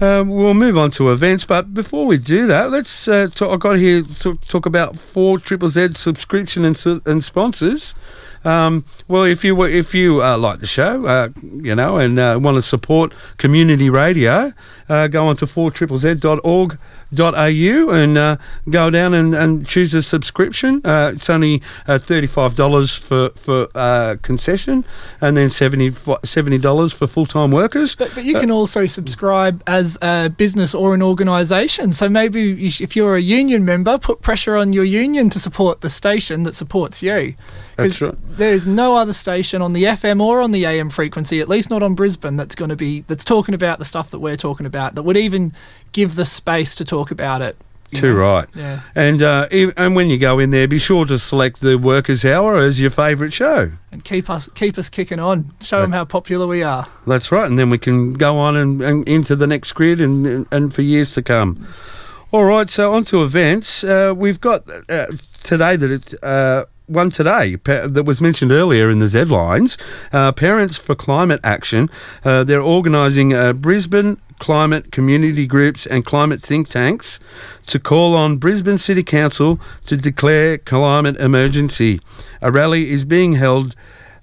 um, we'll move on to events, but before we do that, let's. Uh, talk, I got here to talk about four Triple Z subscription and, and sponsors. Um, well, if you if you uh, like the show, uh, you know, and uh, want to support community radio, uh, go on to 4ZZZ.org.au and uh, go down and, and choose a subscription. Uh, it's only uh, $35 for, for uh, concession and then 70 $70 for full time workers. But, but you can also subscribe as a business or an organisation. So maybe if you're a union member, put pressure on your union to support the station that supports you. That's right. There is no other station on the FM or on the AM frequency, at least not on Brisbane, that's going to be that's talking about the stuff that we're talking about. That would even give the space to talk about it. Too know? right. Yeah. And uh, and when you go in there, be sure to select the Workers' Hour as your favourite show. And keep us keep us kicking on. Show them how popular we are. That's right, and then we can go on and, and into the next grid and and for years to come. All right, so on to events. Uh, we've got uh, today that it's. One today that was mentioned earlier in the Z lines. Uh, Parents for Climate Action. Uh, they're organising uh, Brisbane climate community groups and climate think tanks to call on Brisbane City Council to declare climate emergency. A rally is being held.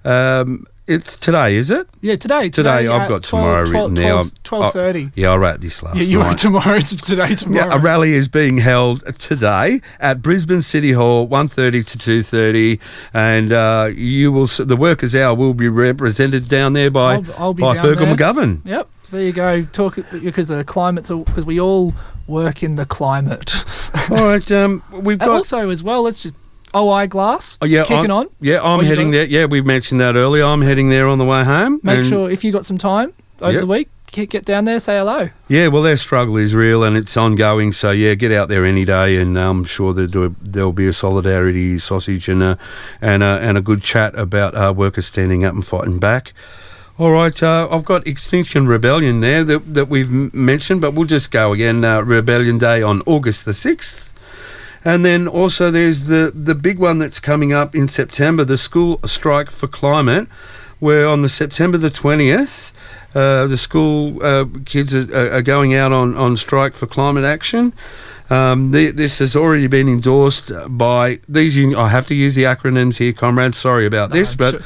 Um, it's today, is it? Yeah, today. Today, I've got 12 tomorrow 12 written there. 12 12:30. Oh, yeah, I wrote this last Yeah, you night. tomorrow. It's today tomorrow. Yeah, a rally is being held today at Brisbane City Hall, 1.30 to 2.30, and uh, you will the workers' hour will be represented down there by I'll, I'll be by Fergal. McGovern. Yep. There you go. Talk because the climate's because we all work in the climate. All right, um, we've And got. also as well. Let's just OI glass. Oh, yeah, kicking I'm, on. Yeah, I'm What you heading got? there. Yeah, we mentioned that earlier. I'm heading there on the way home. Make and- sure if you got some time over Yep. the week, get, get down there, say hello. Yeah, well, their struggle is real and it's ongoing. So yeah, get out there any day, and I'm sure there'll, do- there'll be a solidarity sausage and a and a, and a good chat about uh, workers standing up and fighting back. All right, uh, I've got Extinction Rebellion there that, that we've m- mentioned, but we'll just go again. Uh, Rebellion Day on August the 6th. And then also there's the, the big one that's coming up in September, the School Strike for Climate, where on the September the 20th, uh, the school uh, kids are, are- going out on, on strike for climate action. Um, the, this has already been endorsed by these. uni- I have to use the acronyms here, comrades. Sorry about this, but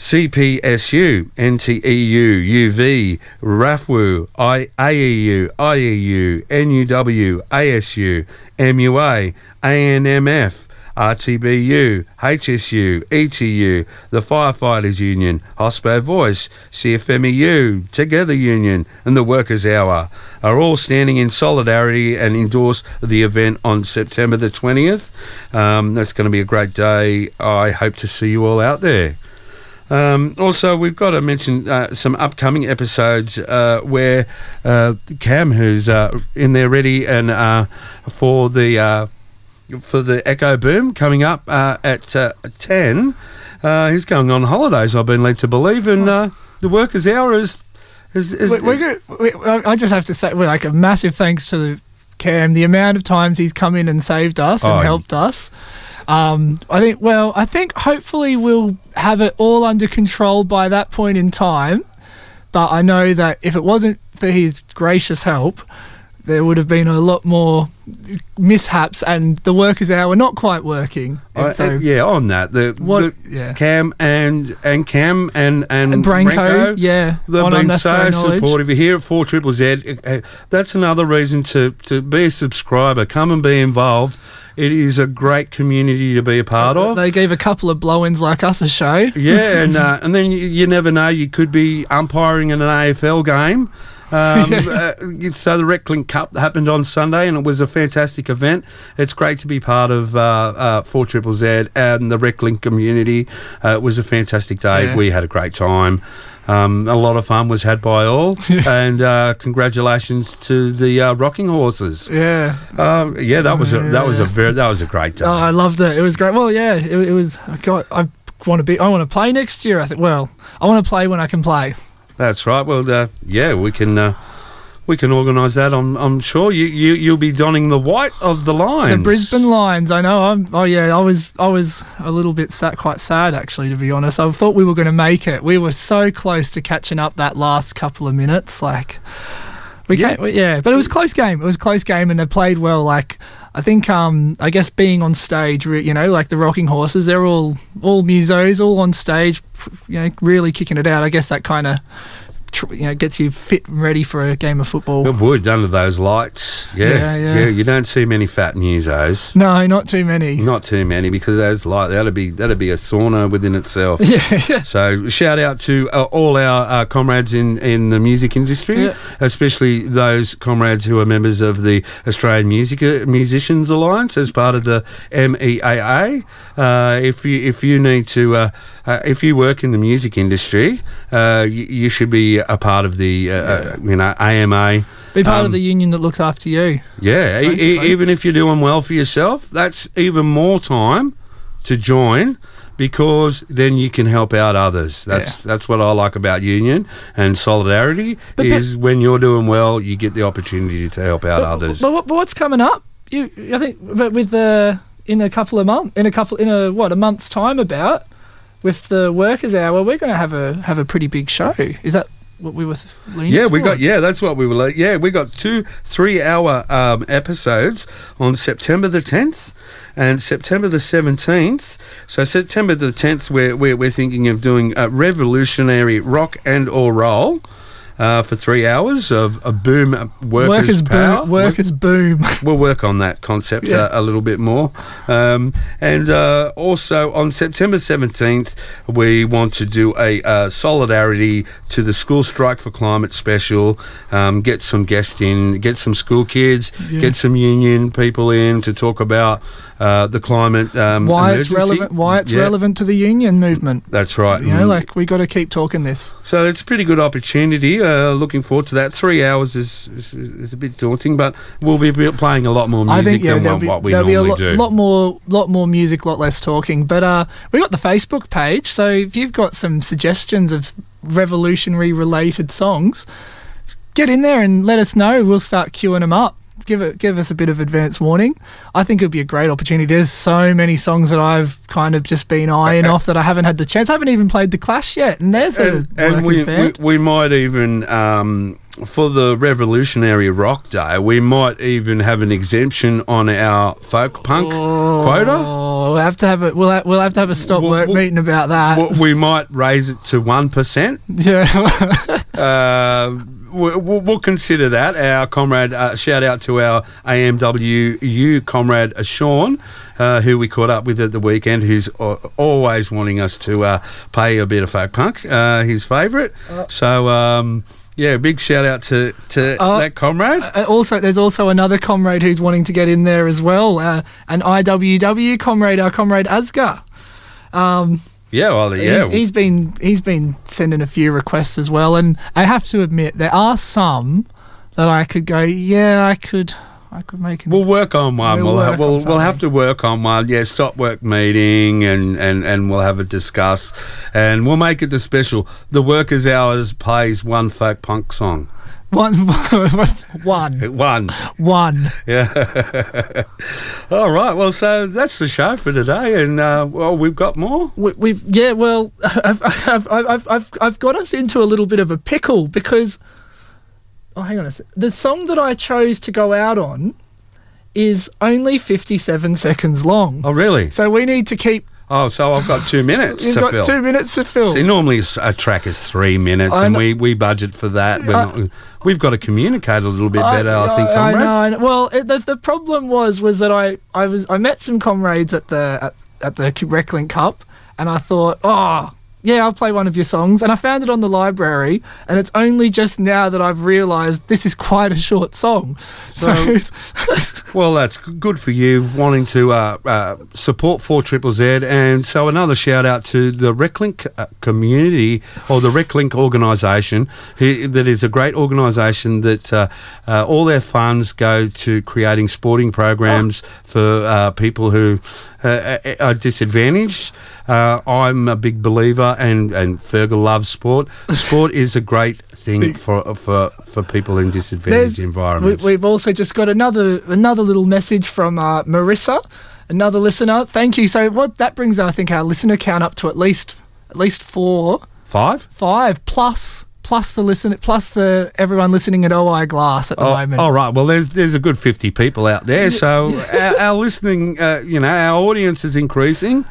CPSU, NTEU, UV, RAFWU, I, AEU, IEU, NUW, ASU, MUA, ANMF, RTBU, HSU, ETU, the Firefighters Union, Hospo Voice, CFMEU, Together Union, and the Workers' Hour are all standing in solidarity and endorse the event on September the 20th. Um, that's going to be a great day. I hope to see you all out there. Um, also, we've got to mention uh, some upcoming episodes uh, where uh, Cam, who's uh, in there ready and uh, for the uh, for the Echo Boom coming up uh, at uh, ten, uh, he's going on holidays. I've been led to believe, and uh, the workers' hour is. is, is we, we're gonna, we, I just have to say, well, like a massive thanks to the Cam. The amount of times he's come in and saved us and Oh, helped us. Um, I think. Well, I think hopefully we'll have it all under control by that point in time. But I know that if it wasn't for his gracious help, there would have been a lot more mishaps, and the workers' hour not quite working. Uh, so, yeah, on that the, What- the yeah. Cam and and Cam and and, And Branko, yeah, they've on been so supportive. You're here at Four Triple Z. uh, That's another reason to to be a subscriber. Come and be involved. It is a great community to be a part of. They gave a couple of blow-ins like us a show. Yeah, and uh, and then you, you never know. You could be umpiring in an AFL game, Um, uh, so the RecLink Cup happened on Sunday, and it was a fantastic event. It's great to be part of uh, uh, Four Triple Z and the RecLink community. Uh, it was a fantastic day. Yeah. We had a great time. Um, a lot of fun was had by all, and uh, congratulations to the uh, rocking horses. Yeah. Uh, yeah, that was a that was a very that was a great day. Oh, I loved it. It was great. Well, yeah, it, it was. I got. I want to be. I want to play next year. I think. Well, I want to play when I can play. That's right. Well, uh, yeah, we can uh, we can organise that. I'm I'm sure you, you you'll be donning the white of the Lions. The Brisbane Lions. I know. I'm. Oh yeah. I was. I was a little bit sad, quite sad actually, to be honest. I thought we were going to make it. We were so close to catching up that last couple of minutes. Like, we Yeah. yeah. yeah. But it was a close game. It was a close game, and they played well. Like. I think, um, I guess being on stage, you know, like the Rocking Horses, they're all all musos, all on stage, you know, really kicking it out. I guess that kind of, tr- you know, gets you fit and ready for a game of football. It would under those lights. Yeah, Yeah, yeah. You don't see many fat musos. No, not too many. Not too many because those light that'd be that'd be a sauna within itself. Yeah, yeah. So shout out to uh, all our uh, comrades in, in the music industry, Yeah. especially those comrades who are members of the Australian Music uh, Musicians Alliance as part of the MEAA. Uh, if you if you need to uh, if you work in the music industry, uh, you, you should be a part of the uh, uh, you know AMA. Be part Um, of the union that looks after you. Yeah, e- even if you're doing well for yourself, that's even more time to join because then you can help out others. That's that's what I like about union and solidarity But- but- is when you're doing well, you get the opportunity to help out others. But, what- but what's coming up? You, I think, but with the in a couple of months, in a couple, in a what a month's time, about with the workers' hour, we're going to have a have a pretty big show. Is that what we were th- leaning? yeah, we got yeah, that's what we were like. Yeah, we got two three-hour um, episodes on September the tenth and September the seventeenth. So September the tenth, we're, we're we're thinking of doing a revolutionary rock and or roll. Uh, for three hours of a boom workers, Workers power. boom. Workers boom. We'll work on that concept Yeah. uh, a little bit more. Um, and uh, also on September 17th, we want to do a uh, solidarity to the School Strike for Climate special. Um, get some guests in, get some school kids, Yeah. get some union people in to talk about uh, the climate. Um, why it's relevant? Why it's Yeah, relevant to the union movement? That's right. You know, Mm. like we got to keep talking this. So it's a pretty good opportunity. Uh, looking forward to that. Three hours is, is is a bit daunting, but we'll be playing a lot more music think yeah, than what, be, what we be a normally lot, do. lot more, lot more music, lot less talking. But uh, we got the Facebook page, so if you've got some suggestions of revolutionary related songs, get in there and let us know. We'll start queuing them up. Give it, give us a bit of advance warning. I think it'd be a great opportunity. There's so many songs that I've kind of just been eyeing off that I haven't had the chance. I haven't even played the Clash yet, and there's a and, and workers we, we we might even um, for the Revolutionary Rock Day, we might even have an exemption on our folk punk quota. Oh, we'll have to have a we'll have, we'll have to have a stop Well, work well- meeting about that. We might raise it to one percent. yeah. Uh, we- we'll, we'll consider that. Our comrade, uh, shout out to our AMWU comrade uh, Sean, uh, who we caught up with at the weekend, who's always wanting us to uh, play a bit of folk punk, uh, his favourite. so, um, yeah, big shout out to, to that comrade. Also, there's also another comrade who's wanting to get in there as well. Uh, an IWW comrade, our comrade Asgar. Um, yeah, well, yeah. he's, he's been he's been sending a few requests as well, and I have to admit there are some that I could go, yeah, I could, I could make. An, We'll work on one. We'll We'll ha- we'll, on we'll have to work on one. Yeah, stop work meeting and, and, and we'll have a discuss and we'll make it the special. The workers' hours plays one folk punk song. one, one, One. one. Yeah. All right. Well, so that's the show for today, and uh, well, we've got more. We, we've yeah, well, I've, I've, I've, I've, I've got us into a little bit of a pickle because oh, hang on a sec. The song that I chose to go out on is only 57 seconds long. Oh, really? So we need to keep. Oh, so I've got two minutes You've to got fill. two minutes to fill. See, normally a track is three minutes, I and know- we, we budget for that. We're I- not, we've got to communicate a little bit better, I, think, comrade. I know. Well, it, the, the problem was was that I, I was I met some comrades at the at, at the RecLink Cup, and I thought, oh, yeah, I'll play one of your songs. And I found it on the library, and it's only just now that I've realised this is quite a short song. So, Well, that's good for you wanting to uh, uh, support 4 Triple Z. And so another shout out to the RecLink uh, community or the RecLink organisation, that is a great organisation that uh, uh, all their funds go to creating sporting programs for uh, people who uh, are disadvantaged. Uh, I'm a big believer, and, and Fergal loves sport. Sport is a great thing for, for, for people in disadvantaged There's- environments. We, we've also just got another another little message from uh, Marissa, another listener. Thank you. So what that brings, I think, our listener count up to at least at least four, Five? five plus plus the listen plus the everyone listening at OI Glass at the Oh, moment. all right. Well, there's there's a good fifty people out there, so our, our listening, uh, you know, our audience is increasing.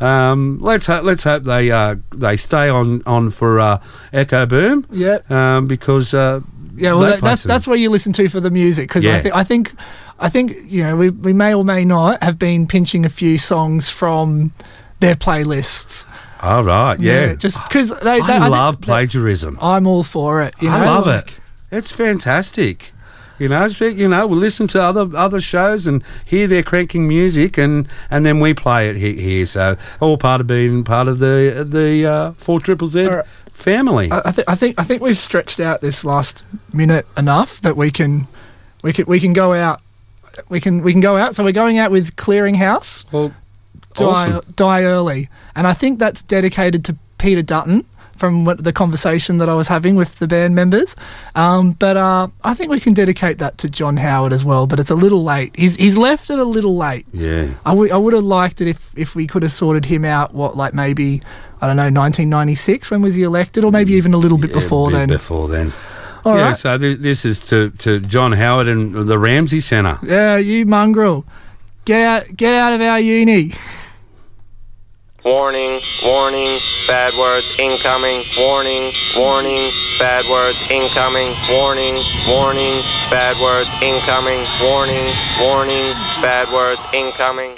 Um, let's hope let's hope they uh, they stay on on for uh, Echo Boom. Yeah. Um, because uh, Yeah, well, that, that's that's what you listen to for the music because I, Yeah. thi- I think I think you know we, we may or may not have been pinching a few songs from their playlists. all right. Yeah. just because they, they I thi- love plagiarism. I'm all for it. You know? I love like- it. It's fantastic. You know, you know, we listen to other other shows and hear their cranking music, and, and then we play it he- here. So all part of being part of the the uh, four triple Z right. family. I, I, th- I think I think we've stretched out this last minute enough that we can we can we can go out. We can we can go out. So we're going out with Clearinghouse. well, die, awesome. die early. And I think that's dedicated to Peter Dutton from what the conversation that I was having with the band members. Um, but uh, I think we can dedicate that to John Howard as well. But it's a little late. He's he's left it a little late. Yeah. I would I would have liked it if if we could have sorted him out. What like maybe I don't know 1996 when was he elected, or maybe even a little bit Yeah, before bit then. Before then. All yeah, right. so th- this is to, to John Howard and the Ramsay Centre. Yeah, you mongrel, get out get out of our uni. Warning, warning, bad words incoming. Warning, warning, bad words incoming. Warning, warning, bad words incoming. Warning, warning, bad words incoming.